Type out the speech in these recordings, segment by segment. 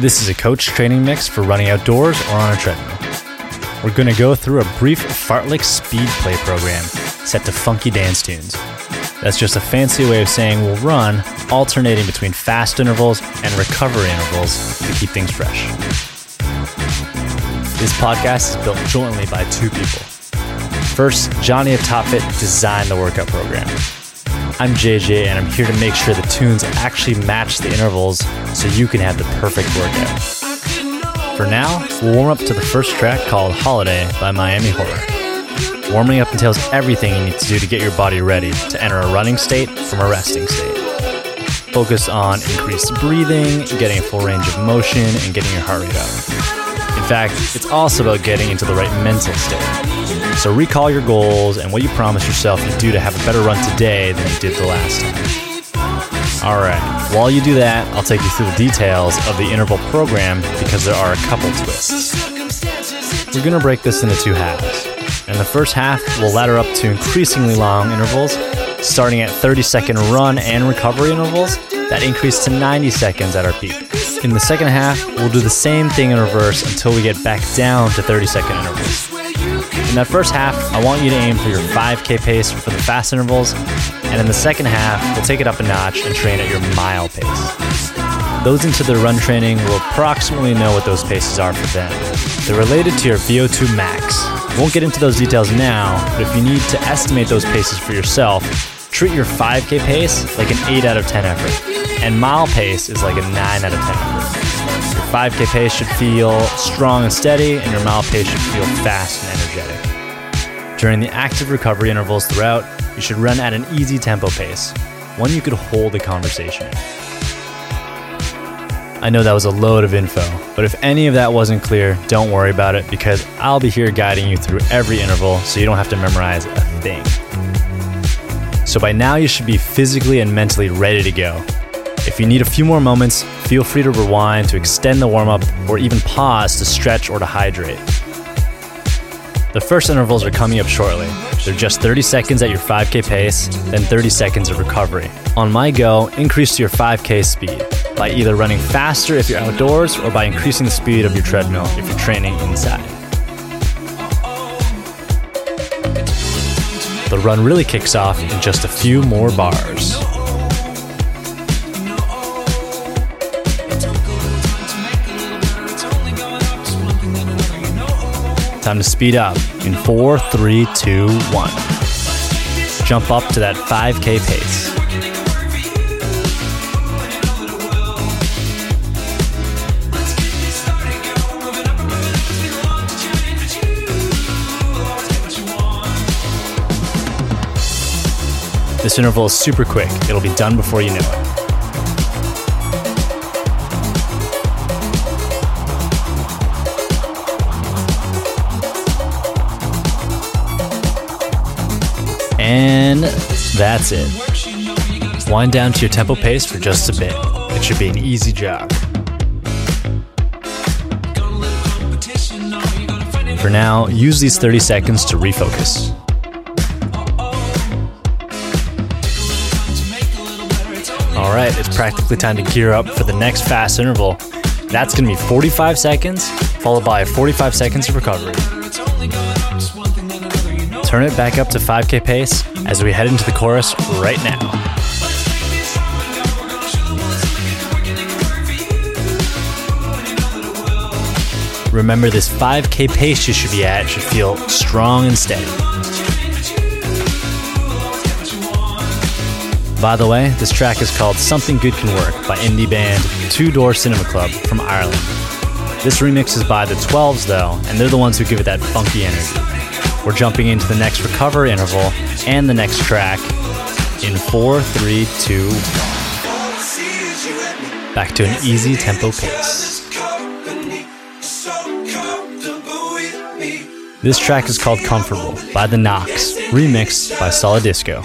This is a coach training mix for running outdoors or on a treadmill. We're going to go through a brief fartlek speed play program set to funky dance tunes. That's just a fancy way of saying we'll run, alternating between fast intervals and recovery intervals to keep things fresh. This podcast is built jointly by two people. First, Johnny of TopFit designed the workout program. I'm JJ, and I'm here to make sure the tunes actually match the intervals so you can have the perfect workout. For now, we'll warm up to the first track called Holiday by Miami Horror. Warming up entails everything you need to do to get your body ready to enter a running state from a resting state. Focus on increased breathing, getting a full range of motion, and getting your heart rate up. In fact, it's also about getting into the right mental state. So recall your goals and what you promised yourself you'd do to have a better run today than you did the last time. All right, while you do that, I'll take you through the details of the interval program because there are a couple twists. We're going to break this into two halves. And the first half, we'll ladder up to increasingly long intervals, starting at 30 second run and recovery intervals that increase to 90 seconds at our peak. In the second half, we'll do the same thing in reverse until we get back down to 30 second intervals. In that first half, I want you to aim for your 5K pace for the fast intervals, and in the second half, we'll take it up a notch and train at your mile pace. Those into the run training will approximately know what those paces are for them. They're related to your VO2 max. Won't get into those details now, but if you need to estimate those paces for yourself, treat your 5K pace like an 8 out of 10 effort, and mile pace is like a 9 out of 10 effort. Your 5K pace should feel strong and steady, and your mile pace should feel fast and energetic. During the active recovery intervals throughout, you should run at an easy tempo pace, one you could hold a conversation. I know that was a load of info, but if any of that wasn't clear, don't worry about it because I'll be here guiding you through every interval so you don't have to memorize a thing. So by now, you should be physically and mentally ready to go. If you need a few more moments, feel free to rewind to extend the warm up or even pause to stretch or to hydrate. The first intervals are coming up shortly. They're just 30 seconds at your 5K pace, then 30 seconds of recovery. On my go, increase your 5K speed by either running faster if you're outdoors or by increasing the speed of your treadmill if you're training inside. The run really kicks off in just a few more bars. Time to speed up in four, three, two, one. Jump up to that 5K pace. This interval is super quick. It'll be done before you know it. And that's it. Wind down to your tempo pace for just a bit. It should be an easy jog. For now, use these 30 seconds to refocus. All right, it's practically time to gear up for the next fast interval. That's going to be 45 seconds, followed by 45 seconds of recovery. Turn it back up to 5k pace as we head into the chorus right now. Remember, this 5k pace you should be at should feel strong and steady. By the way, this track is called Something Good Can Work by indie band Two Door Cinema Club from Ireland. This remix is by the Twelves though, and they're the ones who give it that funky energy. We're jumping into the next recovery interval and the next track in 4, 3, 2, Back to an easy tempo pace. This track is called Comfortable by The Knocks, remixed by Solid Disco.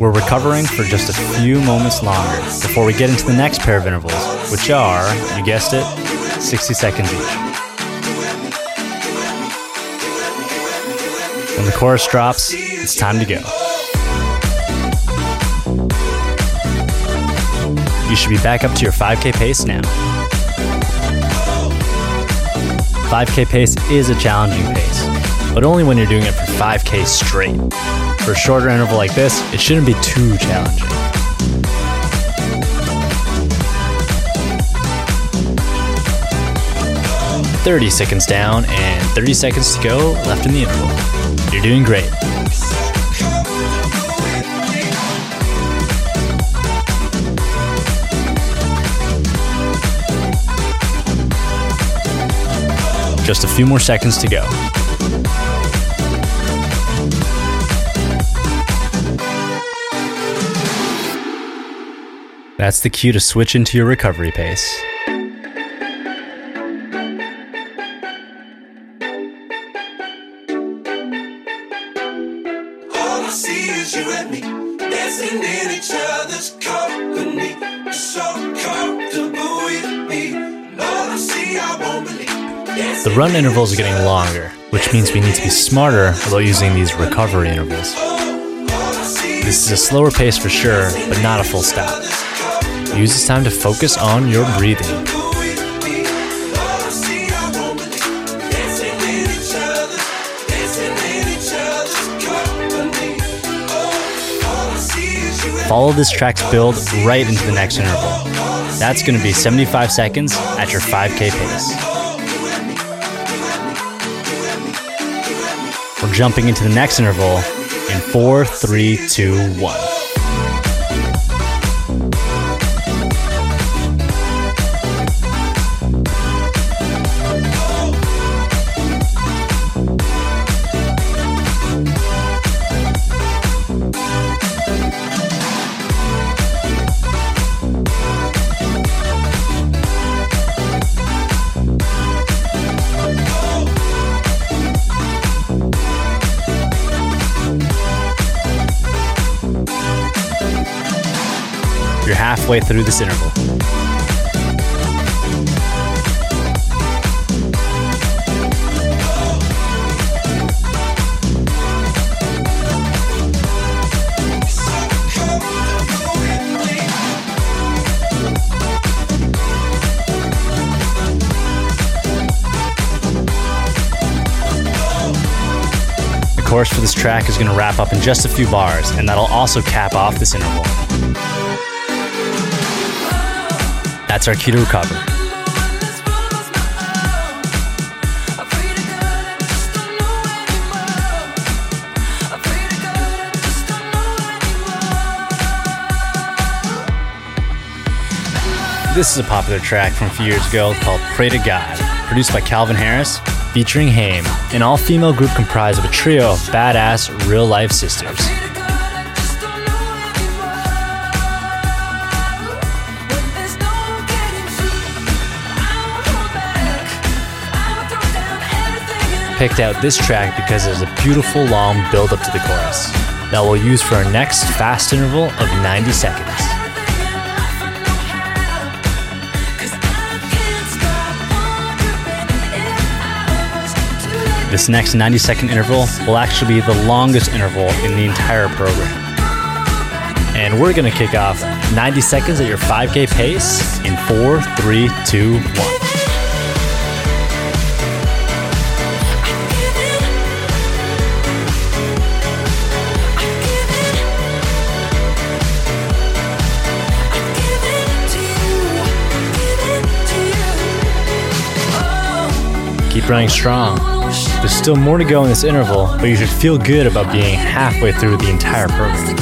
We're recovering for just a few moments longer before we get into the next pair of intervals, which are, you guessed it, 60 seconds each. When the chorus drops, it's time to go. You should be back up to your 5K pace now. 5K pace is a challenging pace, but only when you're doing it for 5K straight. For a shorter interval like this, it shouldn't be too challenging. Thirty seconds down and 30 seconds to go left in the interval. You're doing great. Just a few more seconds to go. That's the cue to switch into your recovery pace. All I see is you and me dancing in each other's company. So comfortable with me. All I see, I won't believe. The run intervals are getting longer, which means we need to be smarter about using these recovery intervals. Oh, this is a slower pace for sure, but not a full stop. Use this time to focus on your breathing. Follow this track's build right into the next interval. That's going to be 75 seconds at your 5K pace. We're jumping into the next interval in 4, 3, 2, 1. Halfway through this interval. The for this track is going to wrap up in just a few bars, and that'll also cap off this interval. That's our key to recover. This is a popular track from a few years ago called Pray to God, produced by Calvin Harris, featuring Haim, an all female group comprised of a trio of badass real life sisters. Picked out this track because there's a beautiful long build up to the chorus that we'll use for our next fast interval of 90 seconds. This next 90 second interval will actually be the longest interval in the entire program. And we're going to kick off 90 seconds at your 5K pace in 4, 3, 2, 1. Running strong. There's still more to go in this interval, but you should feel good about being halfway through the entire program.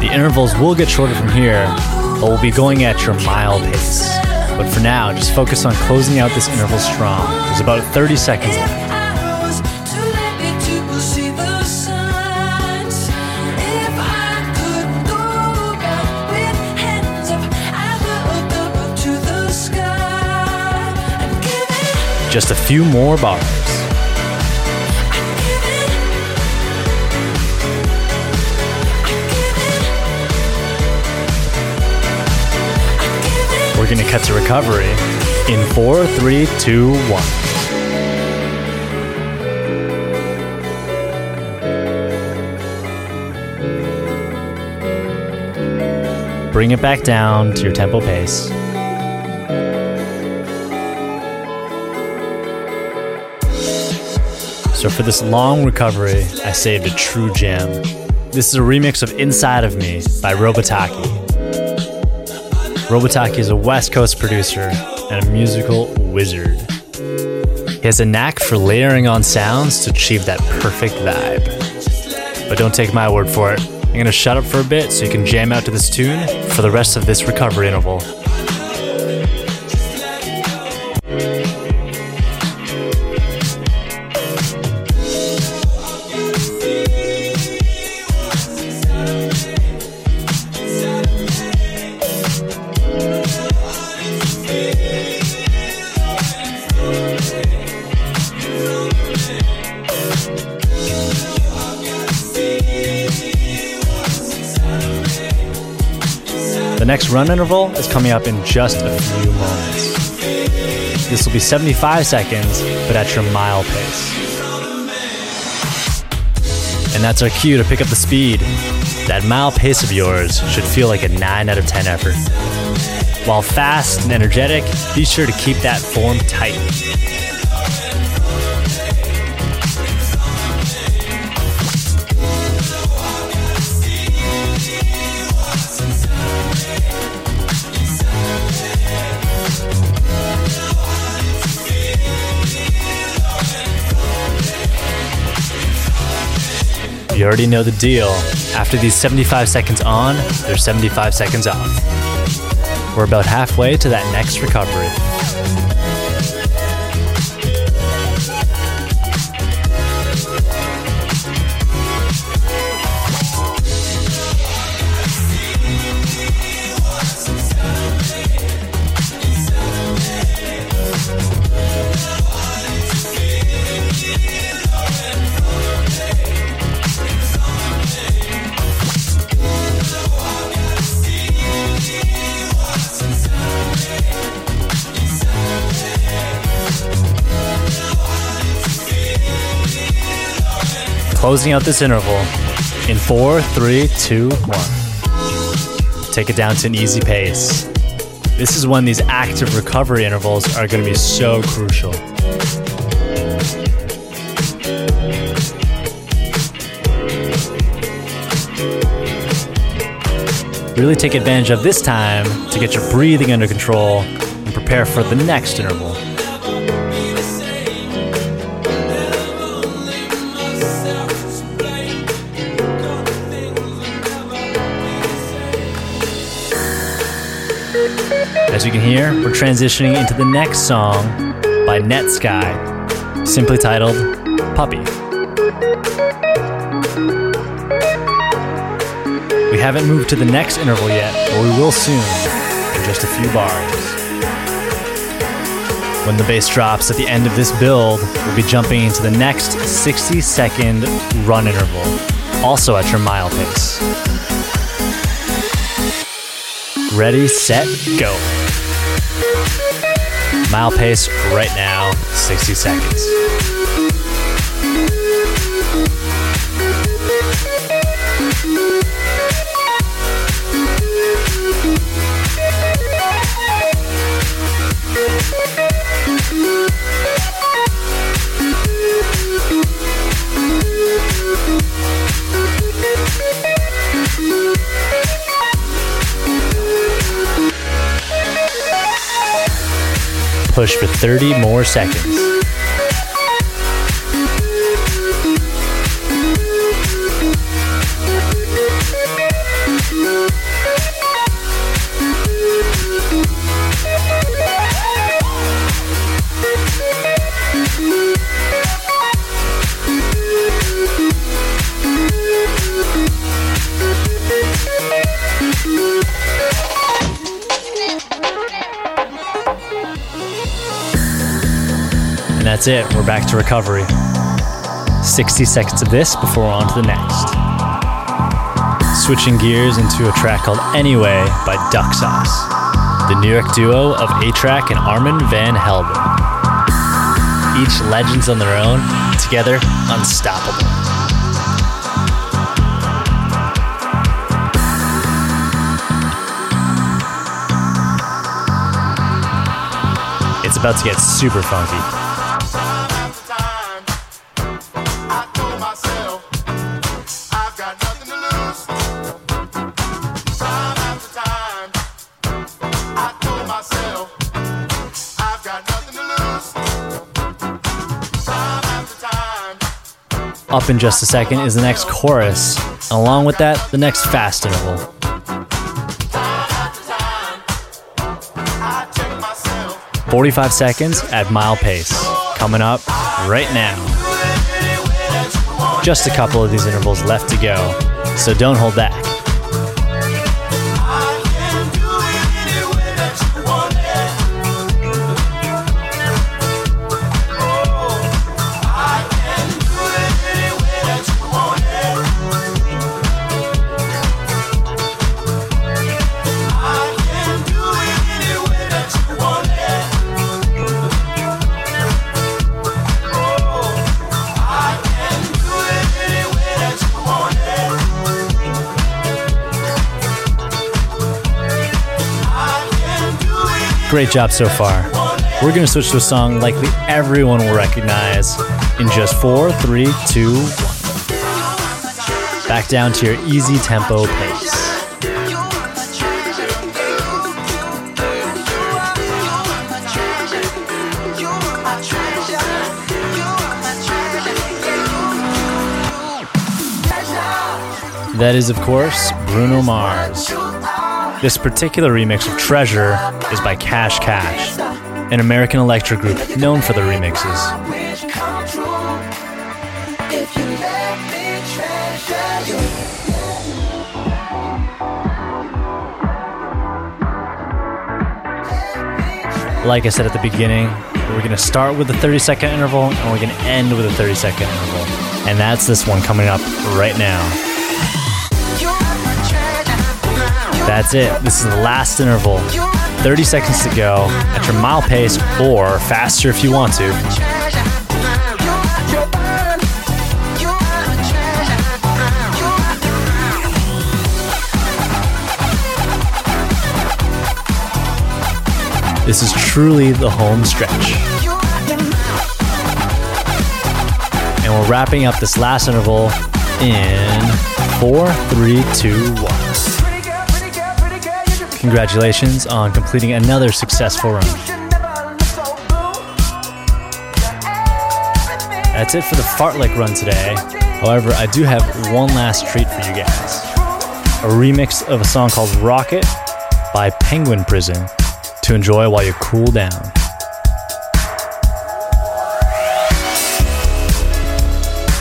The intervals will get shorter from here, but we'll be going at your mile pace. But for now, just focus on closing out this interval strong. There's about 30 seconds left. Just a few more bars. Going to cut to recovery in four, three, two, one. Bring it back down to your tempo pace. So, for this long recovery, I saved a true gem. This is a remix of Inside of Me by Robotaki. Robotaki is a West Coast producer and a musical wizard. He has a knack for layering on sounds to achieve that perfect vibe. But don't take my word for it. I'm gonna shut up for a bit so you can jam out to this tune for the rest of this recovery interval. Run interval is coming up in just a few moments. This will be 75 seconds, but at your mile pace. And that's our cue to pick up the speed. That mile pace of yours should feel like a 9 out of 10 effort. While fast and energetic, be sure to keep that form tight. You already know the deal. After these 75 seconds on, there's 75 seconds off. We're about halfway to that next recovery. Closing out this interval in four, three, two, one. Take it down to an easy pace. This is when these active recovery intervals are going to be so crucial. Really take advantage of this time to get your breathing under control and prepare for the next interval. As you can hear, we're transitioning into the next song by Netsky, simply titled Puppy. We haven't moved to the next interval yet, but we will soon, in just a few bars. When the bass drops at the end of this build, we'll be jumping into the next 60 second run interval, also at your mile pace. Ready, set, go. Mile pace right now, 60 seconds. Push for 30 more seconds. It. We're back to recovery. 60 seconds of this before on to the next. Switching gears into a track called Anyway by Duck Sauce, the New York duo of A-Trak and Armand Van Helden. Each legends on their own, together unstoppable. It's about to get super funky. Up in just a second is the next chorus. And along with that, the next fast interval. Forty-five seconds at mile pace. Coming up right now. Just a couple of these intervals left to go, so don't hold back. Great job so far. We're going to switch to a song likely everyone will recognize in just four, three, two, one. Back down to your easy tempo pace. That is, of course, Bruno Mars. This particular remix of Treasure is by Cash Cash, an American electro group known for their remixes. Like I said at the beginning, we're going to start with a 30 second interval and we're going to end with a 30 second interval. And that's this one coming up right now. That's it. This is the last interval. 30 seconds to go at your mile pace or faster if you want to. This is truly the home stretch. And we're wrapping up this last interval in four, three, two, one. Congratulations on completing another successful run. That's it for the fartlek run today. However, I do have one last treat for you guys a remix of a song called Rocket by Penguin Prison to enjoy while you cool down.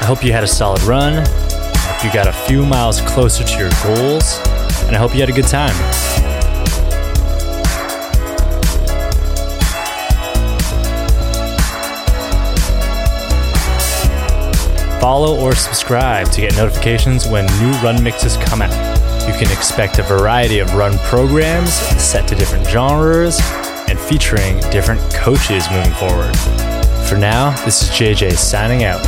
I hope you had a solid run. I hope you got a few miles closer to your goals, and I hope you had a good time. Follow or subscribe to get notifications when new run mixes come out. You can expect a variety of run programs set to different genres and featuring different coaches moving forward. For now, this is JJ signing out.